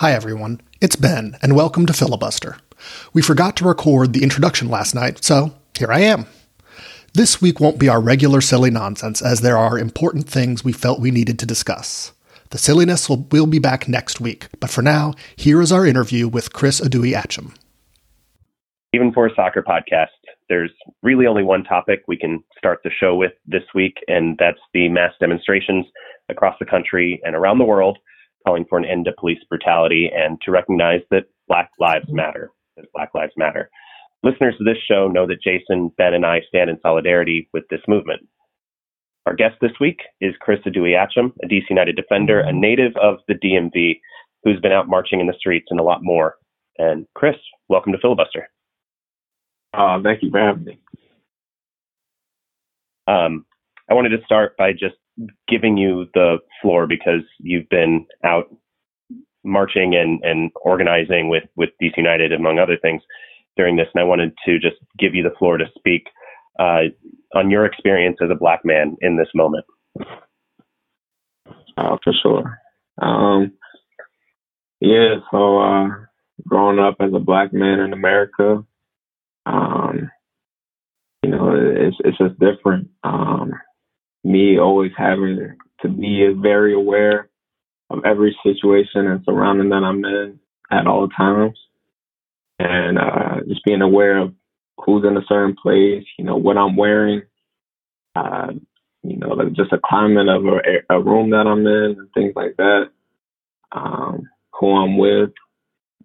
Hi, everyone. It's Ben, and welcome to Filibuster. We forgot to record the introduction last night, so here I am. This week won't be our regular silly nonsense, as there are important things we felt we needed to discuss. The silliness will, will be back next week, but for now, here is our interview with Chris Odoi-Atsem. Even for a soccer podcast, there's really only one topic we can start the show with this week, and that's the mass demonstrations across the country and around the world calling for an end to police brutality and to recognize that Black Lives Matter, that Black Lives Matter. Listeners to this show know that Jason, Ben, and I stand in solidarity with this movement. Our guest this week is Chris Odoi-Atsem, a DC United defender, a native of the DMV, who's been out marching in the streets and a lot more. And Chris, welcome to Filibuster. Uh, thank you for having me. Um, I wanted to start by just giving you the floor because you've been out marching and, and organizing with, with DC United, among other things, during this. And I wanted to just give you the floor to speak uh, on your experience as a black man in this moment. Uh, for sure. Um, yeah, so uh, growing up as a black man in America, um, you know, it's it's just different. Um, me always having to be very aware of every situation and surrounding that I'm in at all times. And uh, just being aware of who's in a certain place, you know, what I'm wearing, uh, you know, like just a climate of a, a, room that I'm in and things like that, um, who I'm with.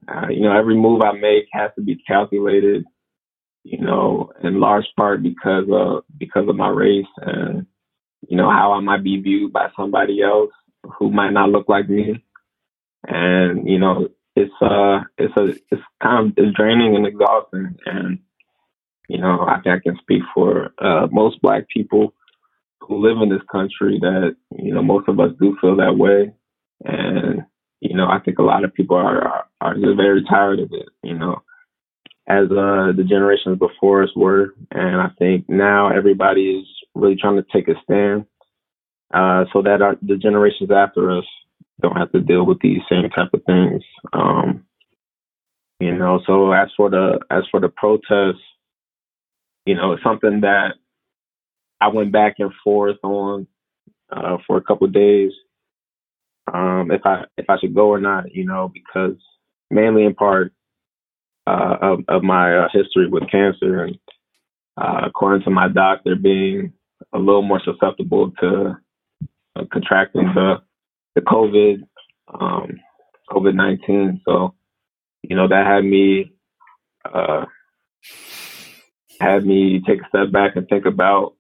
Uh, you know, every move I make has to be calculated, you know, in large part because of because of my race and you know, how I might be viewed by somebody else who might not look like me. And, you know, it's uh it's a it's kind of it's draining and exhausting and you know, I think I can speak for uh most black people who live in this country that, you know, most of us do feel that way. And, you know, I think a lot of people are are, are just very tired of it, you know as uh, the generations before us were. And I think now everybody is really trying to take a stand uh, so that our, the generations after us don't have to deal with these same type of things. Um, you know, so as for the as for the protests, you know, it's something that I went back and forth on uh, for a couple days. Um, if I if I should go or not, you know, because mainly in part uh, of, of, my uh, history with cancer, and uh, according to my doctor, being a little more susceptible to uh, contracting the the COVID um, COVID nineteen. So, you know, that had me uh, had me take a step back and think about,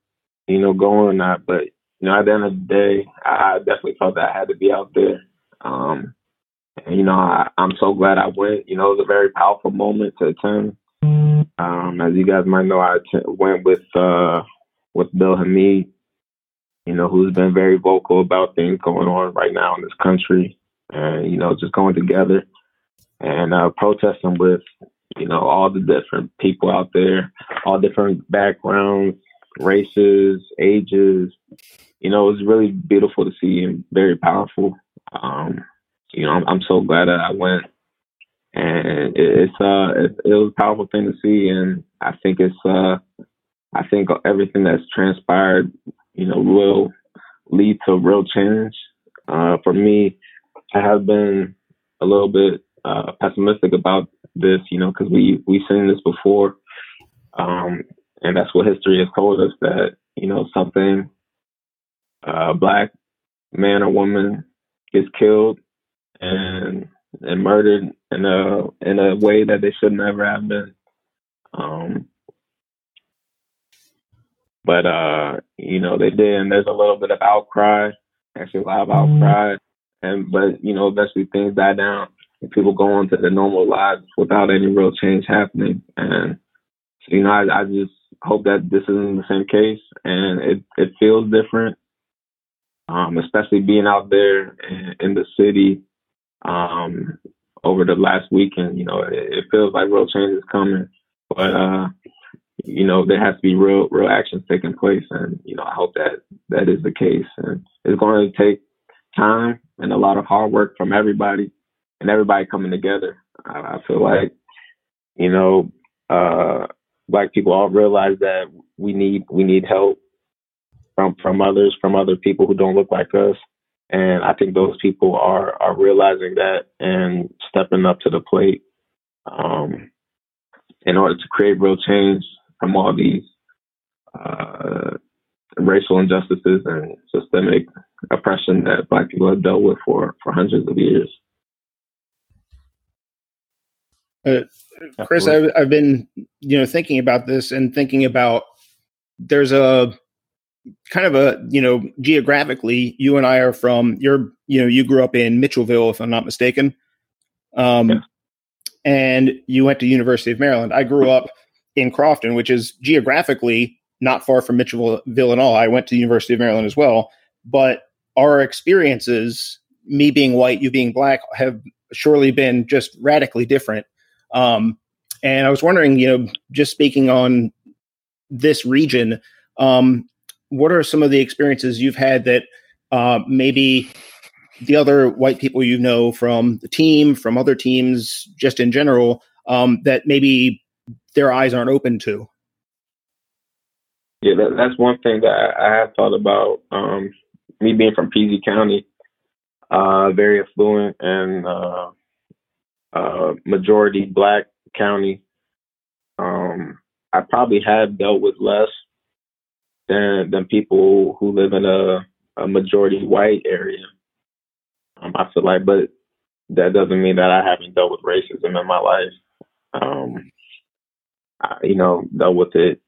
you know, going or not. But you know, at the end of the day, I definitely felt that I had to be out there. Um, and, you know, I, I'm so glad I went. You know, it was a very powerful moment to attend. Um, as you guys might know, I t- went with uh, with Bill Hamid, you know, who's been very vocal about things going on right now in this country, and you know, just going together and uh, protesting with you know all the different people out there, all different backgrounds, races, ages. You know, it was really beautiful to see and very powerful. Um, you know, I'm, I'm so glad that I went, and it, it's uh, it, it was a powerful thing to see, and I think it's uh, I think everything that's transpired, you know, will lead to real change. Uh, for me, I have been a little bit uh, pessimistic about this, you know, because we we've seen this before, um, and that's what history has told us that you know something, uh, black man or woman gets killed, and and murdered in a in a way that they should never have been. Um, but uh, you know they did, and there's a little bit of outcry, actually a lot of mm-hmm. outcry, and but you know eventually things die down, and people go on to their normal lives without any real change happening. And so, you know, I, I just hope that this isn't the same case, and it it feels different, um, especially being out there in, in the city um, over the last weekend. You know, it, it, feels like real change is coming, but uh, you know there has to be real real actions taking place, and you know I hope that that is the case. And it's going to take time and a lot of hard work from everybody, and everybody coming together. I, I feel like, you know, uh, black people all realize that we need we need help from from others, from other people who don't look like us. And I think those people are are realizing that and stepping up to the plate um, in order to create real change from all these uh, racial injustices and systemic oppression that Black people have dealt with for for hundreds of years. Uh, Chris, I've, I've been you know thinking about this and thinking about there's a kind of a you know geographically you and i are from you're you know you grew up in mitchellville if i'm not mistaken um yeah. and you went to university of maryland i grew up in crofton which is geographically not far from mitchellville at all. I went to the university of maryland as well. But our experiences me being white you being black have surely been just radically different. Um and i was wondering you know just speaking on this region um what are some of the experiences you've had that uh, maybe the other white people you know from the team, from other teams, just in general, um, that maybe their eyes aren't open to? Yeah, that, that's one thing that I, I have thought about. Um, me being from PG County, uh, very affluent and uh, uh, majority black county. Um, I probably have dealt with less than than people who live in a, a majority white area. Um, I feel like, but that doesn't mean that I haven't dealt with racism in my life. Um, I, you know, dealt with it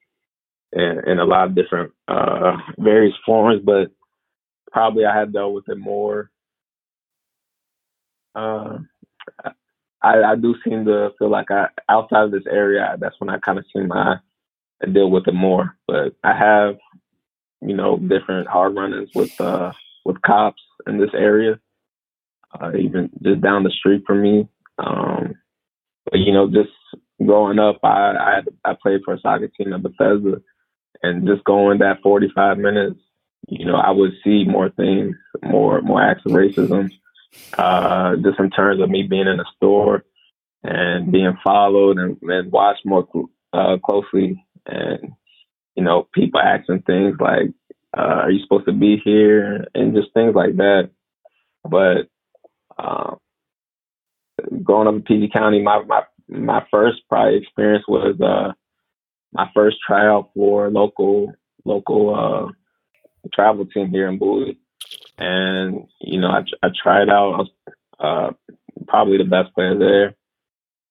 in, in a lot of different uh, various forms, but probably I have dealt with it more. Uh, I, I do seem to feel like I outside of this area, that's when I kind of seem I I deal with it more. But I have, you know, different hard run-ins with uh with cops in this area, uh, even just down the street from me. Um, but you know, just growing up, I I, I played for a soccer team at Bethesda, and just going that 45 minutes, you know, I would see more things, more more acts of racism, uh, just in terms of me being in a store and being followed and, and watched more uh, closely. And you know people asking things like uh, are you supposed to be here? and just things like that. But um, growing up in PG County my my my first probably experience was uh, my first tryout for local local uh, travel team here in Bowie and you know I, I tried out I was uh, probably the best player there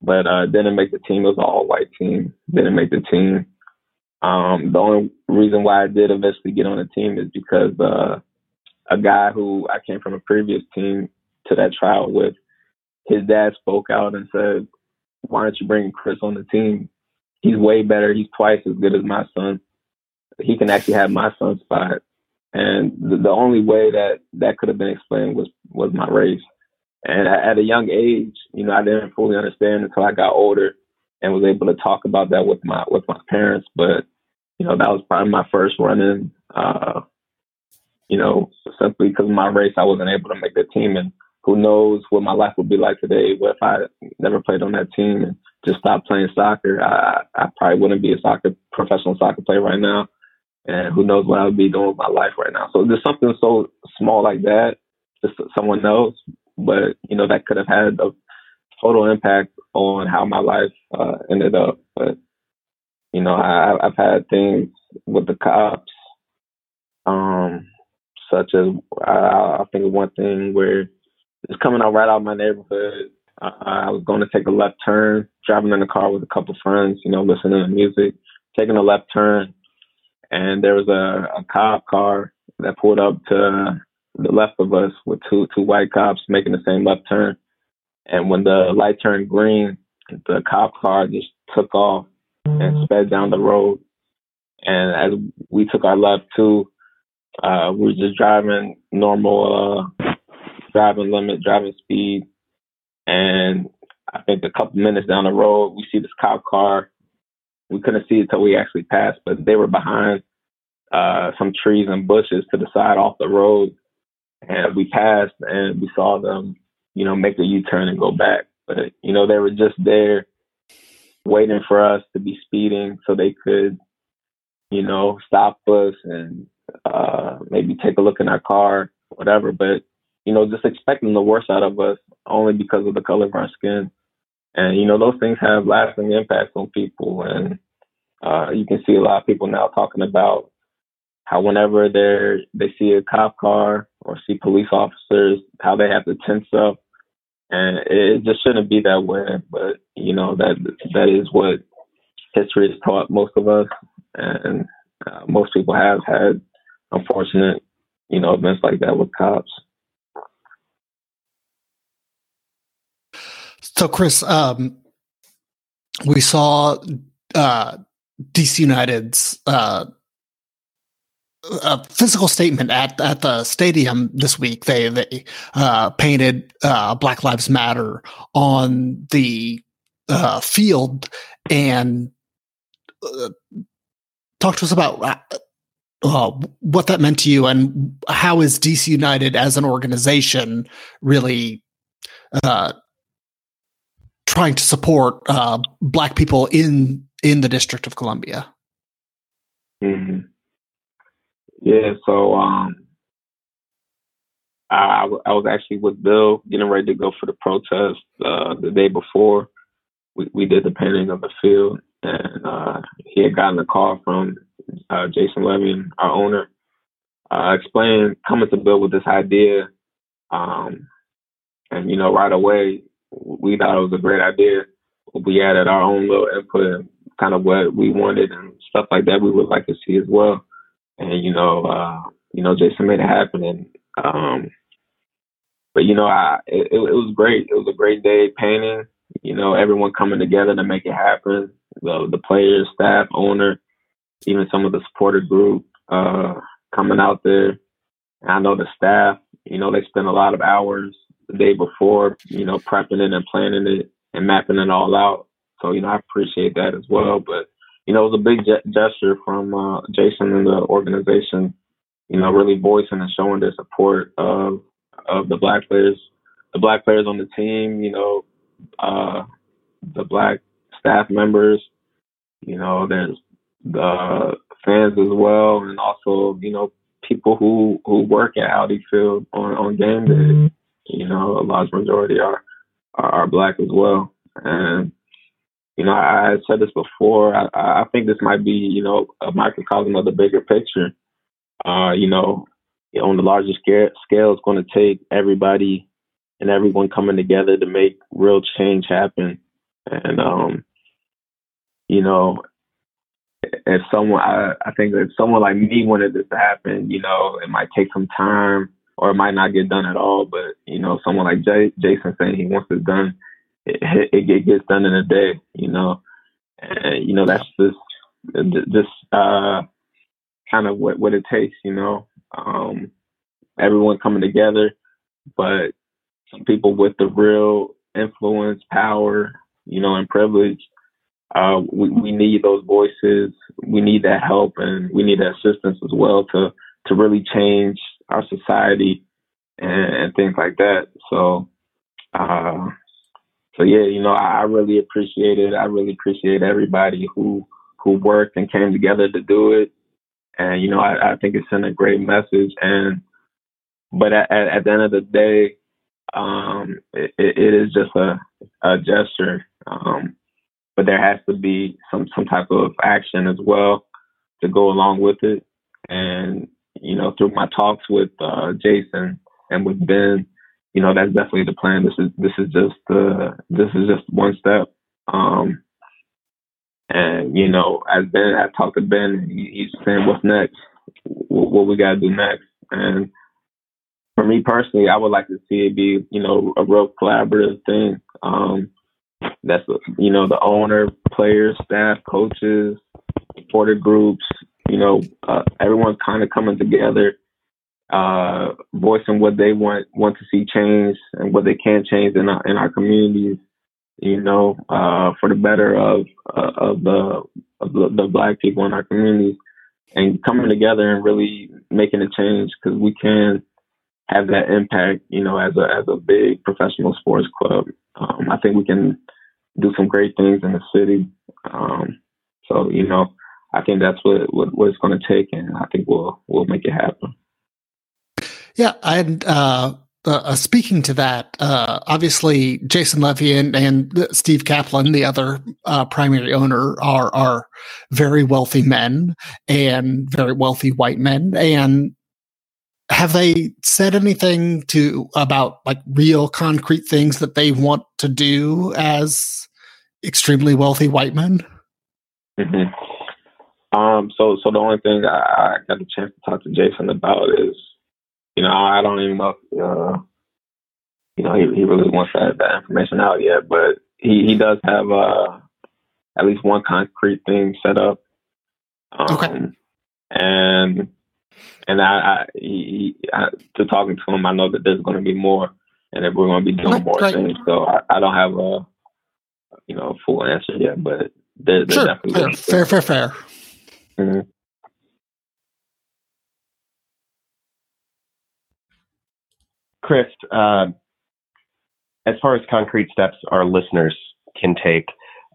but uh, didn't make the team. It was an all white team. Didn't make the team. Um, the only reason why I did eventually get on the team is because uh, a guy who I came from a previous team to that trial with, his dad spoke out and said, "Why aren't you bringing Chris on the team? He's way better. He's twice as good as my son. He can actually have my son's spot." And the, the only way that that could have been explained was was my race. And at a young age, you know, I didn't fully understand until I got older and was able to talk about that with my with my parents. But you know, that was probably my first run in. Uh, you know, simply because of my race, I wasn't able to make the team, and who knows what my life would be like today if I never played on that team and just stopped playing soccer. I, I probably wouldn't be a soccer professional soccer player right now, and who knows what I would be doing with my life right now. So there's something so small like that, just someone knows, but you know that could have had a total impact on how my life uh, ended up. But you know, I, I've had things with the cops, um, such as I, I think one thing where it's coming out right out of my neighborhood. I, I was going to take a left turn, driving in the car with a couple friends, you know, listening to music, taking a left turn, and there was a, a cop car that pulled up to the left of us with two two white cops making the same left turn. And when the light turned green, the cop car just took off and sped down the road. And as we took our left too, uh, we were just driving normal uh, driving limit, driving speed. And I think a couple minutes down the road, we see this cop car. We couldn't see it till we actually passed, but they were behind uh, some trees and bushes to the side off the road. And we passed and we saw them you know, make a U turn and go back. But, you know, they were just there waiting for us to be speeding so they could, you know, stop us and uh, maybe take a look in our car, whatever. But, you know, just expecting the worst out of us only because of the color of our skin. And, you know, those things have lasting impacts on people. And uh, you can see a lot of people now talking about how whenever they're they see a cop car or see police officers, how they have to tense up, and it just shouldn't be that way. But you know that that is what history has taught most of us, and uh, most people have had unfortunate, you know, events like that with cops. So, Chris, um, we saw uh, DC United's uh, a physical statement at at the stadium this week. They they uh, painted uh, Black Lives Matter on the uh, field and uh, talk to us about uh, uh, what that meant to you and how is DC United as an organization really trying to support Black people in in the District of Columbia. Mm-hmm. Yeah, so um, I, I was actually with Bill getting ready to go for the protest uh, the day before. We, we did the painting of the field, and uh, he had gotten a call from uh, Jason Levien, our owner, uh, explaining coming to Bill with this idea. Um, and you know, right away we thought it was a great idea. We added our own little input and kind of what we wanted and stuff like that we would like to see as well and you know, uh, you know, Jason made it happen. And um, but you know, I it, it was great. It was a great day painting. You know, everyone coming together to make it happen. The the players, staff, owner, even some of the supporter group uh, coming out there. And I know the staff. You know, they spend a lot of hours day before. You know, prepping it and planning it and mapping it all out. So you know, I appreciate that as well. But you know, it was a big ge- gesture from uh, Jason and the organization, you know, really voicing and showing their support of of the black players, the black players on the team, you know, uh, the black staff members, you know, there's the fans as well, and also, you know, people who who work at Audi Field on on game day. You know, a large majority are are, black as well, and you know, I said this before. I, I think this might be, you know, a microcosm of the bigger picture. Uh, you know, on the larger scale, scale, it's going to take everybody and everyone coming together to make real change happen. And, um, you know, if someone, I, I think if someone like me wanted this to happen, you know, it might take some time or it might not get done at all. But, you know, someone like Jay, Jason saying he wants it done, it, it gets done in a day, you know. And, you know, that's just this uh, kind of what, what it takes, you know. Um, everyone coming together, but some people with the real influence, power, you know, and privilege. Uh, we, we need those voices. We need that help, and we need that assistance as well to to really change our society and, and things like that. So, uh, so yeah, you know, I, I really appreciate it. I really appreciate everybody who who worked and came together to do it. And you know, I, I think it sent a great message. And but at, at, the end of the day, um, it, it is just a, a gesture. Um, but there has to be some some type of action as well to go along with it. And you know, through my talks with uh, Jason and with Ben, you know that's definitely the plan. This is this is just uh, this is just one step. Um, and you know, as Ben, I talked to Ben, he's saying what's next, what, what we got to do next. And for me personally, I would like to see it be you know a real collaborative thing. Um, that's you know the owner, players, staff, coaches, supporter groups. You know, uh, everyone's kind of coming together uh, voicing what they want want to see change and what they can change in our in our communities. You know, uh, for the better of uh, of the of the, black people in our communities, and coming together and really making a change because we can have that impact, you know, as a as a big professional sports club. Um, I think we can do some great things in the city. Um, so you know, I think that's what what, what it's going to take, and I think we'll we'll make it happen. Yeah, and uh, uh, speaking to that, uh, obviously Jason Levien and, and Steve Kaplan, the other uh, primary owner, are are very wealthy men and very wealthy white men. And have they said anything to about like real concrete things that they want to do as extremely wealthy white men? Mm-hmm. Um. So, so the only thing I, I got the chance to talk to Jason about is you know, I don't even know if, uh, you know, he, he really wants that, that information out yet, but he, he does have, uh, at least one concrete thing set up. Um, okay. And, and I, I, he, I, to talking to him, I know that there's going to be more and that we're going to be doing more right. things. So I, I, don't have a, you know, full answer yet, but there, there's sure. definitely fair, fair, fair, fair. Mm-hmm. Chris, uh, as far as concrete steps our listeners can take,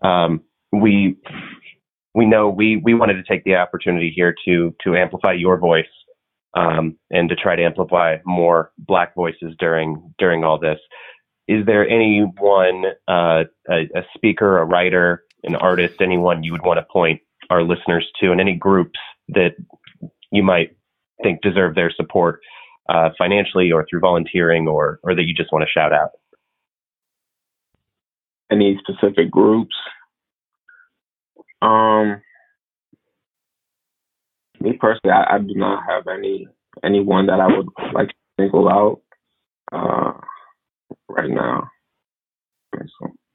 um, we we know we we wanted to take the opportunity here to to amplify your voice um, and to try to amplify more Black voices during during all this. Is there anyone, uh, a, a speaker, a writer, an artist, anyone you would want to point our listeners to, and any groups that you might think deserve their support uh, financially or through volunteering or or that you just want to shout out? Any specific groups? Um, me personally, I, I do not have any anyone that I would like to single out uh, right now.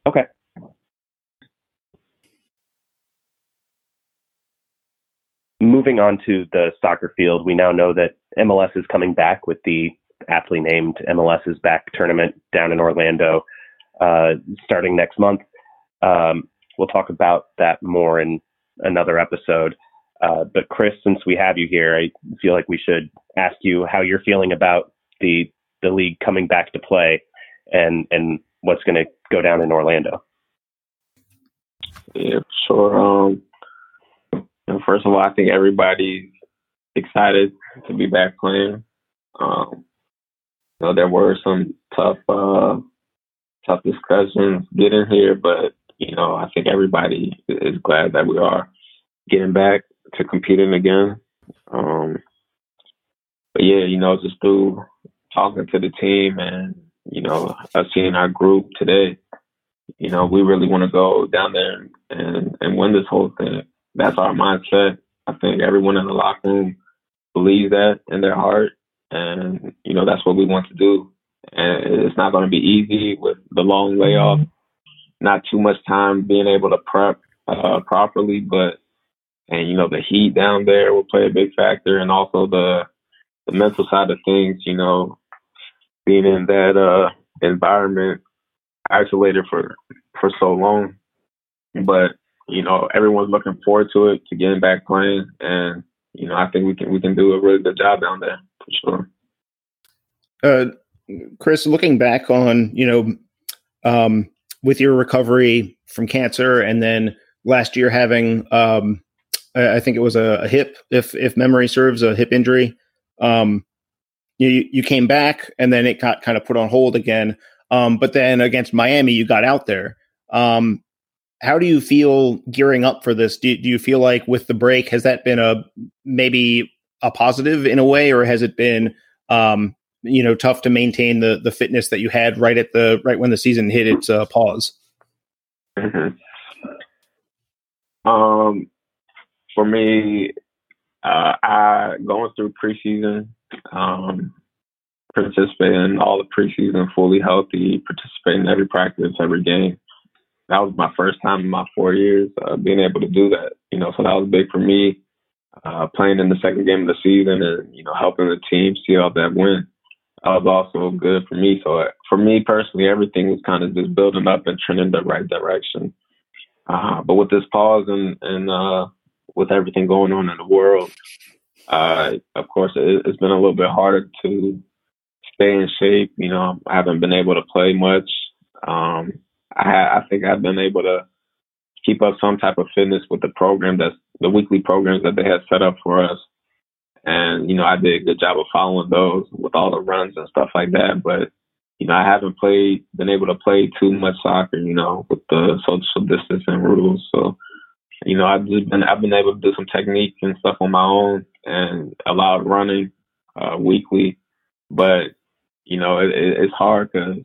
Okay. Moving on to the soccer field, we now know that MLS is coming back with the aptly named MLS is Back tournament down in Orlando uh, starting next month. Um, we'll talk about that more in another episode. Uh, but Chris, since we have you here, I feel like we should ask you how you're feeling about the the league coming back to play and and what's going to go down in Orlando. Yeah, sure. Um, and first of all, I think everybody's excited to be back playing. Um, you know, there were some tough, uh, tough discussions getting here, but you know, I think everybody is glad that we are getting back to competing again. Um, but yeah, you know, just through talking to the team and you know, us seeing our group today, you know, we really want to go down there and and win this whole thing that's our mindset. I think everyone in the locker room believes that in their heart, and you know that's what we want to do. And it's not going to be easy with the long layoff, not too much time being able to prep uh, properly, but and you know the heat down there will play a big factor, and also the the mental side of things. You know, being in that uh, environment, isolated for for so long, but you know, everyone's looking forward to it, to getting back playing, and you know, I think we can we can do a really good job down there for sure. Uh, Chris, looking back on you know, um, with your recovery from cancer, and then last year having, um, I think it was a, a, hip, if if memory serves, a hip injury. Um, you you came back, and then it got kind of put on hold again. Um, but then against Miami, you got out there. Um, how do you feel gearing up for this? Do, do you feel like with the break has that been a maybe a positive in a way, or has it been um, you know tough to maintain the the fitness that you had right at the right when the season hit its uh, pause? Mm-hmm. Um, for me, uh, I going through preseason, um, participating all the preseason, fully healthy, participating in every practice, every game that was my first time in my four years uh, being able to do that. You know, so that was big for me. Uh, playing in the second game of the season and you know helping the team see out that win. That was also good for me. So uh, for me personally, everything was kind of just building up and trending the right direction. Uh, but with this pause and and uh, with everything going on in the world, uh, of course, it, has been a little bit harder to stay in shape. You know, I haven't been able to play much. Um, I, I think I've been able to keep up some type of fitness with the program that's the weekly programs that they had set up for us. And, you know, I did a good job of following those with all the runs and stuff like that. But, you know, I haven't played, been able to play too much soccer, you know, with the social distancing rules. So, you know, I've just been, I've been able to do some technique and stuff on my own and a lot of running uh, weekly. But, you know, it, it's hard because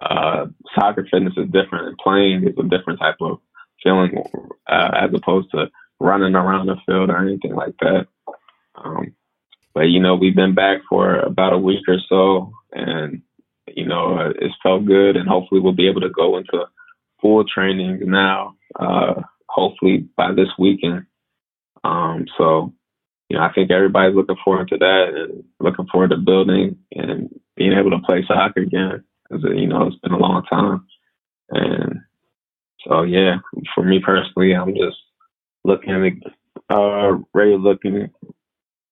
uh, soccer fitness is different and playing is a different type of feeling uh, as opposed to running around the field or anything like that. Um, but you know, we've been back for about a week or so, and you know, it's felt good, and hopefully we'll be able to go into full training now. Uh, hopefully by this weekend. Um, so, you know, I think everybody's looking forward to that and looking forward to building and being able to play soccer again. Because you know, it's been a long time, and so yeah, for me personally, I'm just looking uh ready looking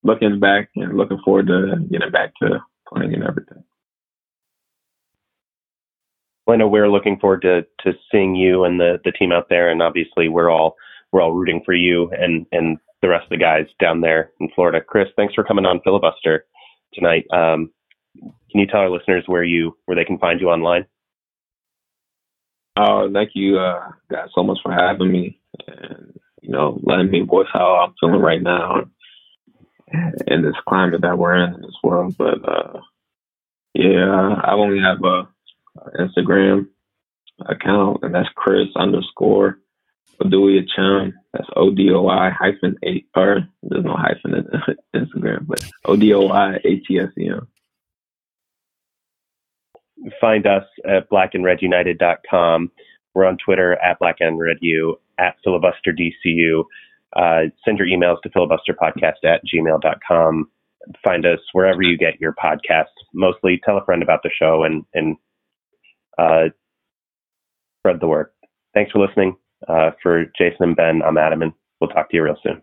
looking back and looking forward to getting back to playing and everything. Well, I know we're looking forward to to seeing you and the the team out there, and obviously we're all we're all rooting for you and and the rest of the guys down there in Florida. Chris, thanks for coming on filibuster tonight. Um, can you tell our listeners where you where they can find you online? Oh, thank you, uh, guys, so much for having me and you know letting me voice how I'm feeling right now in this climate that we're in in this world. But uh, yeah, I only have a, a Instagram account, and that's Chris underscore Odoi Atsem. That's O D O I hyphen eight or there's no hyphen in Instagram, but O D O I A T S E M find us at blackandredunited.com. We're on Twitter at blackandredu, at filibusterdcu. Uh, send your emails to filibusterpodcast at gmail.com. Find us wherever you get your podcasts. Mostly tell a friend about the show and, and uh, spread the word. Thanks for listening. Uh, for Jason and Ben, I'm Adam, and we'll talk to you real soon.